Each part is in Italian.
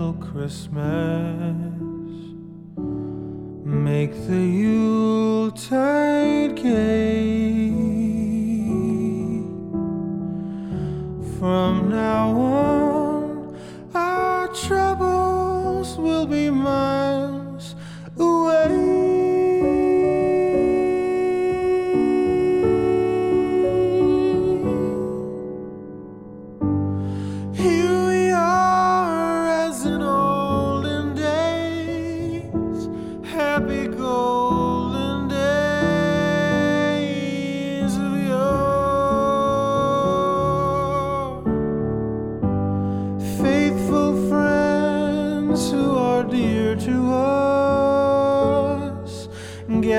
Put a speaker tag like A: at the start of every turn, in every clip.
A: little Christmas. Make the Yuletide gay. From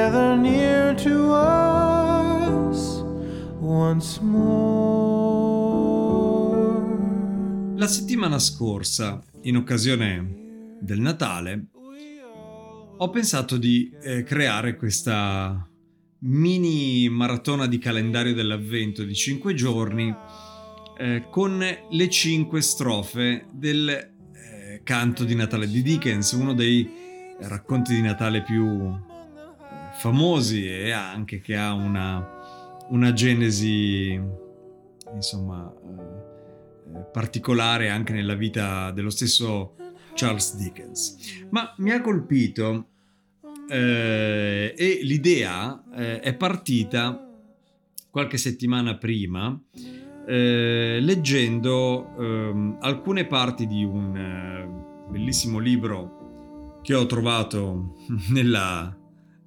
A: gather near to us once more.
B: La settimana scorsa, in occasione del Natale, ho pensato di eh, creare questa mini maratona di calendario dell'avvento di 5 giorni eh, con le 5 strofe del eh, canto di Natale di Dickens, uno dei racconti di Natale più famosi e anche che ha una, una genesi insomma eh, eh, particolare anche nella vita dello stesso Charles Dickens. Ma mi ha colpito eh, e l'idea eh, è partita qualche settimana prima eh, leggendo ehm, alcune parti di un eh, bellissimo libro che ho trovato nella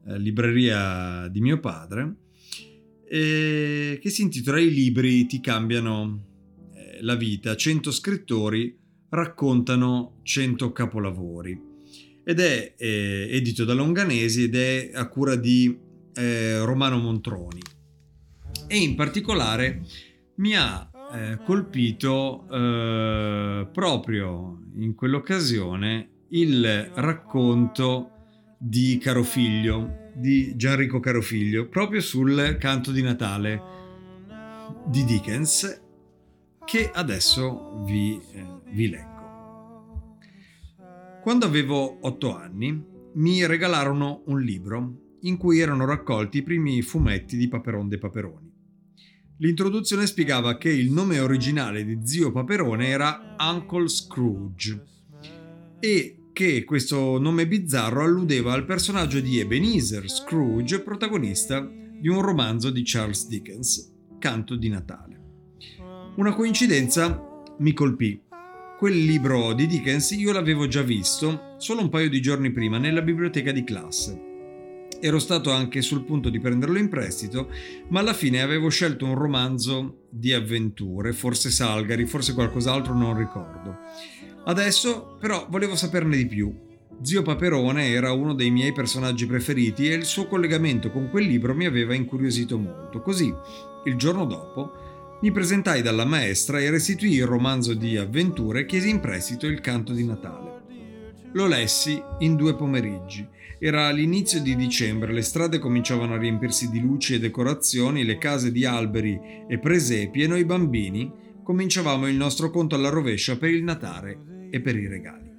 B: eh, libreria di mio padre eh, che si intitola I libri ti cambiano eh, la vita. 100 scrittori raccontano 100 capolavori ed è eh, edito da Longanesi ed è a cura di Romano Montroni e in particolare mi ha eh, colpito eh, proprio in quell'occasione il racconto di Carofiglio, di Gianrico Carofiglio, proprio sul canto di Natale di Dickens, che adesso vi, eh, vi leggo. Quando avevo otto anni, mi regalarono un libro in cui erano raccolti i primi fumetti di Paperon de Paperoni. L'introduzione spiegava che il nome originale di zio Paperone era Uncle Scrooge e che questo nome bizzarro alludeva al personaggio di Ebenezer Scrooge, protagonista di un romanzo di Charles Dickens, Canto di Natale. Una coincidenza mi colpì. Quel libro di Dickens io l'avevo già visto solo un paio di giorni prima nella biblioteca di classe. Ero stato anche sul punto di prenderlo in prestito, ma alla fine avevo scelto un romanzo di avventure, forse Salgari, forse qualcos'altro, non ricordo. Adesso però volevo saperne di più. Zio Paperone era uno dei miei personaggi preferiti e il suo collegamento con quel libro mi aveva incuriosito molto. Così, il giorno dopo, mi presentai dalla maestra e restituì il romanzo di avventure e chiesi in prestito il canto di Natale. Lo lessi in due pomeriggi. Era l'inizio di dicembre, le strade cominciavano a riempirsi di luci e decorazioni, le case di alberi e presepi e noi bambini cominciavamo il nostro conto alla rovescia per il Natale e per i regali.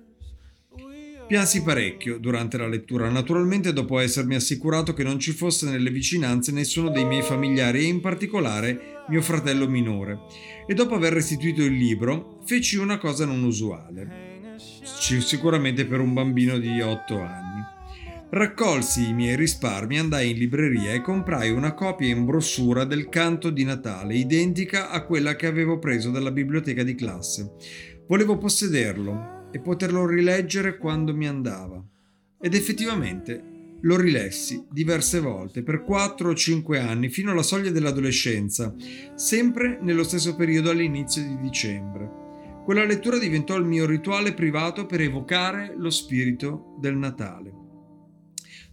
B: Piansi parecchio durante la lettura, naturalmente dopo essermi assicurato che non ci fosse nelle vicinanze nessuno dei miei familiari e in particolare mio fratello minore. E dopo aver restituito il libro, feci una cosa non usuale, sicuramente per un bambino di 8 anni. Raccolsi i miei risparmi, andai in libreria e comprai una copia in brossura del canto di Natale, identica a quella che avevo preso dalla biblioteca di classe. Volevo possederlo e poterlo rileggere quando mi andava. Ed effettivamente lo rilessi diverse volte, per 4 o 5 anni, fino alla soglia dell'adolescenza, sempre nello stesso periodo all'inizio di dicembre. Quella lettura diventò il mio rituale privato per evocare lo spirito del Natale.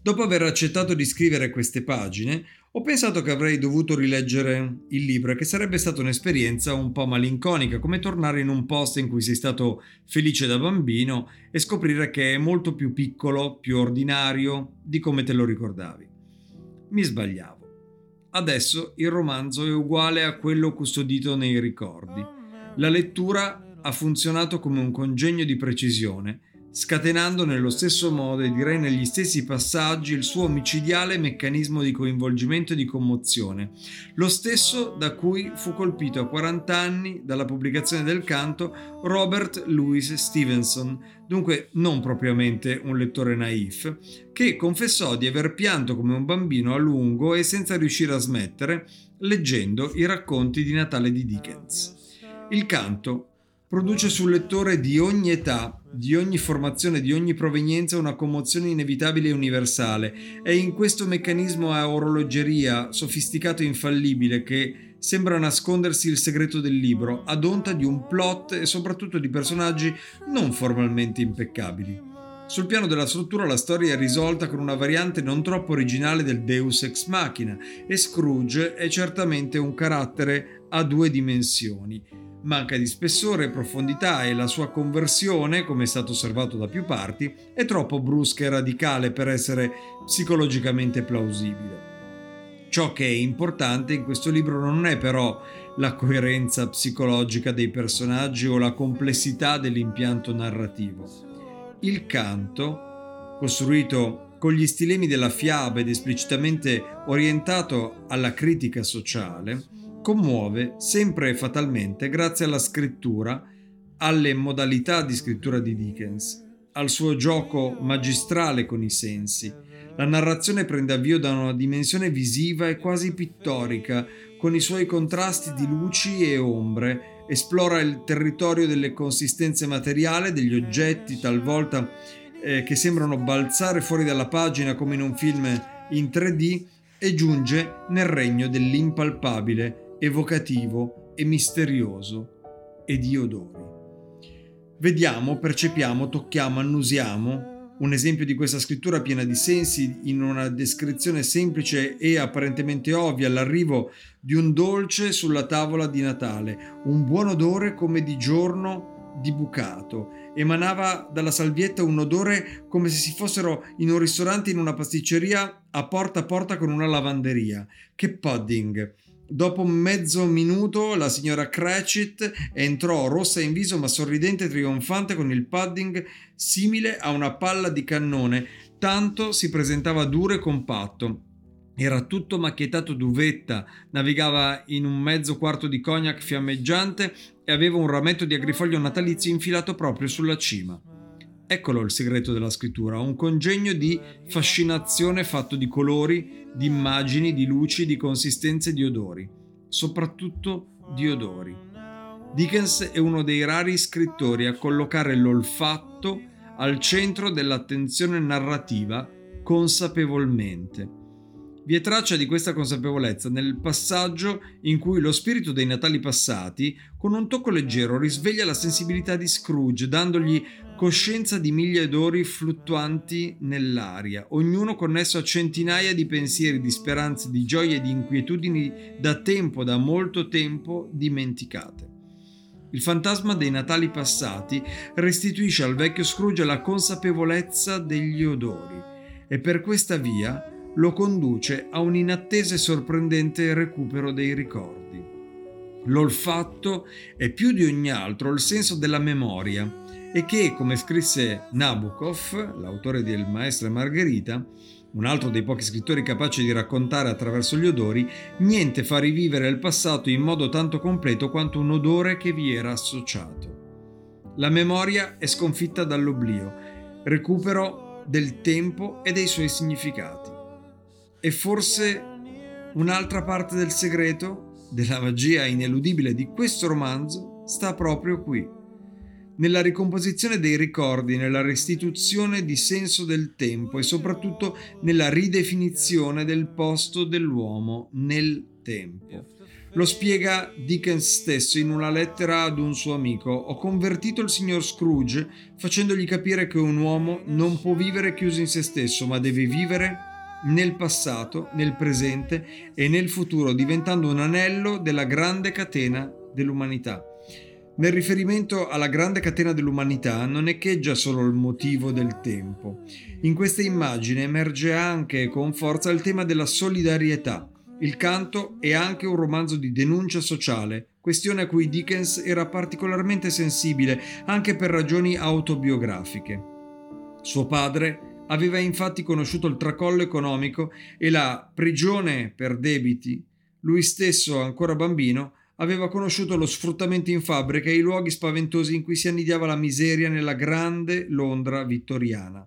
B: Dopo aver accettato di scrivere queste pagine, ho pensato che avrei dovuto rileggere il libro e che sarebbe stata un'esperienza un po' malinconica, come tornare in un posto in cui sei stato felice da bambino e scoprire che è molto più piccolo, più ordinario di come te lo ricordavi. Mi sbagliavo. Adesso il romanzo è uguale a quello custodito nei ricordi. La lettura ha funzionato come un congegno di precisione scatenando nello stesso modo e direi negli stessi passaggi il suo micidiale meccanismo di coinvolgimento e di commozione, lo stesso da cui fu colpito a 40 anni dalla pubblicazione del canto Robert Louis Stevenson, dunque non propriamente un lettore naif, che confessò di aver pianto come un bambino a lungo e senza riuscire a smettere leggendo i racconti di Natale di Dickens. Il canto produce sul lettore di ogni età, di ogni formazione, di ogni provenienza una commozione inevitabile e universale. È in questo meccanismo a orologeria sofisticato e infallibile che sembra nascondersi il segreto del libro, ad onta di un plot e soprattutto di personaggi non formalmente impeccabili. Sul piano della struttura la storia è risolta con una variante non troppo originale del Deus ex machina e Scrooge è certamente un carattere a due dimensioni manca di spessore e profondità e la sua conversione, come è stato osservato da più parti, è troppo brusca e radicale per essere psicologicamente plausibile. Ciò che è importante in questo libro non è però la coerenza psicologica dei personaggi o la complessità dell'impianto narrativo. Il canto, costruito con gli stilemi della fiaba ed esplicitamente orientato alla critica sociale, commuove sempre e fatalmente grazie alla scrittura, alle modalità di scrittura di Dickens, al suo gioco magistrale con i sensi. La narrazione prende avvio da una dimensione visiva e quasi pittorica, con i suoi contrasti di luci e ombre, esplora il territorio delle consistenze materiali, degli oggetti talvolta eh, che sembrano balzare fuori dalla pagina come in un film in 3D e giunge nel regno dell'impalpabile evocativo e misterioso e di odori. Vediamo, percepiamo, tocchiamo, annusiamo. Un esempio di questa scrittura piena di sensi in una descrizione semplice e apparentemente ovvia l'arrivo di un dolce sulla tavola di Natale, un buon odore come di giorno di bucato. Emanava dalla salvietta un odore come se si fossero in un ristorante in una pasticceria a porta a porta con una lavanderia. Che pudding! Dopo mezzo minuto la signora Cratchit entrò rossa in viso ma sorridente e trionfante con il pudding simile a una palla di cannone, tanto si presentava duro e compatto. Era tutto macchietato d'uvetta, navigava in un mezzo quarto di cognac fiammeggiante e aveva un rametto di agrifoglio natalizio infilato proprio sulla cima. Eccolo il segreto della scrittura, un congegno di fascinazione fatto di colori, di immagini, di luci, di consistenze, di odori, soprattutto di odori. Dickens è uno dei rari scrittori a collocare l'olfatto al centro dell'attenzione narrativa consapevolmente vi è traccia di questa consapevolezza nel passaggio in cui lo spirito dei Natali passati, con un tocco leggero, risveglia la sensibilità di Scrooge, dandogli coscienza di miglia d'ori fluttuanti nell'aria, ognuno connesso a centinaia di pensieri, di speranze, di gioie e di inquietudini da tempo, da molto tempo dimenticate. Il fantasma dei Natali passati restituisce al vecchio Scrooge la consapevolezza degli odori e per questa via lo conduce a un inatteso e sorprendente recupero dei ricordi. L'olfatto è più di ogni altro il senso della memoria e che, come scrisse Nabokov, l'autore del Maestro e Margherita, un altro dei pochi scrittori capaci di raccontare attraverso gli odori, niente fa rivivere il passato in modo tanto completo quanto un odore che vi era associato. La memoria è sconfitta dall'oblio, recupero del tempo e dei suoi significati. E forse un'altra parte del segreto, della magia ineludibile di questo romanzo, sta proprio qui nella ricomposizione dei ricordi, nella restituzione di senso del tempo e soprattutto nella ridefinizione del posto dell'uomo nel tempo. Lo spiega Dickens stesso in una lettera ad un suo amico. Ho convertito il signor Scrooge facendogli capire che un uomo non può vivere chiuso in se stesso, ma deve vivere nel passato, nel presente e nel futuro, diventando un anello della grande catena dell'umanità. Nel riferimento alla grande catena dell'umanità non echeggia solo il motivo del tempo. In questa immagine emerge anche con forza il tema della solidarietà. Il canto è anche un romanzo di denuncia sociale, questione a cui Dickens era particolarmente sensibile anche per ragioni autobiografiche. Suo padre aveva infatti conosciuto il tracollo economico e la prigione per debiti. Lui stesso, ancora bambino, aveva conosciuto lo sfruttamento in fabbrica e i luoghi spaventosi in cui si annidiava la miseria nella grande Londra vittoriana.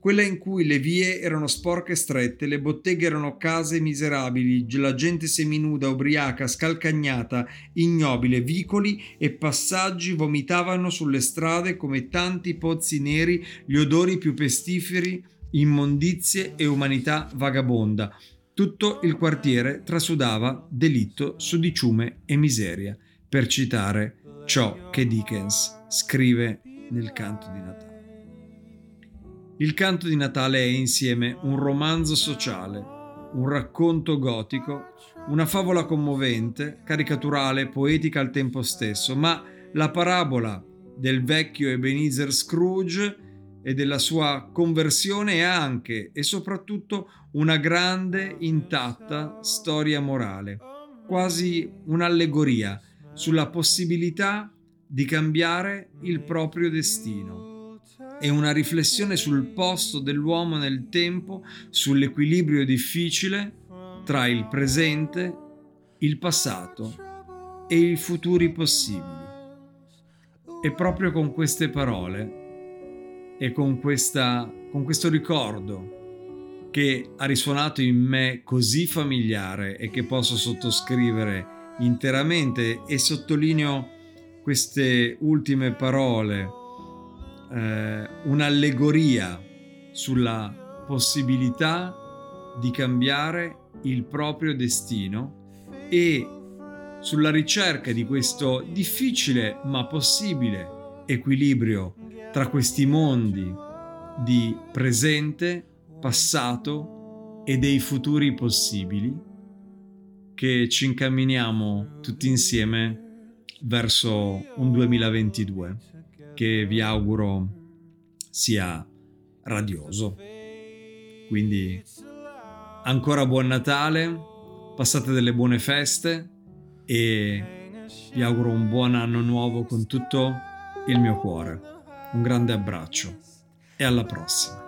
B: Quella in cui le vie erano sporche e strette, le botteghe erano case miserabili, la gente seminuda, ubriaca, scalcagnata, ignobile, vicoli e passaggi vomitavano sulle strade come tanti pozzi neri gli odori più pestiferi, immondizie e umanità vagabonda tutto il quartiere trasudava delitto, sudiciume e miseria, per citare ciò che Dickens scrive nel canto di Natale. Il canto di Natale è insieme un romanzo sociale, un racconto gotico, una favola commovente, caricaturale, poetica al tempo stesso, ma la parabola del vecchio Ebenezer Scrooge e della sua conversione è anche e soprattutto una grande, intatta storia morale, quasi un'allegoria sulla possibilità di cambiare il proprio destino. È una riflessione sul posto dell'uomo nel tempo, sull'equilibrio difficile tra il presente, il passato e i futuri possibili. E proprio con queste parole e con, questa, con questo ricordo che ha risuonato in me così familiare e che posso sottoscrivere interamente e sottolineo queste ultime parole, eh, un'allegoria sulla possibilità di cambiare il proprio destino e sulla ricerca di questo difficile ma possibile equilibrio tra questi mondi di presente, passato e dei futuri possibili che ci incamminiamo tutti insieme verso un 2022 che vi auguro sia radioso. Quindi ancora buon Natale, passate delle buone feste e vi auguro un buon anno nuovo con tutto il mio cuore. Un grande abbraccio e alla prossima.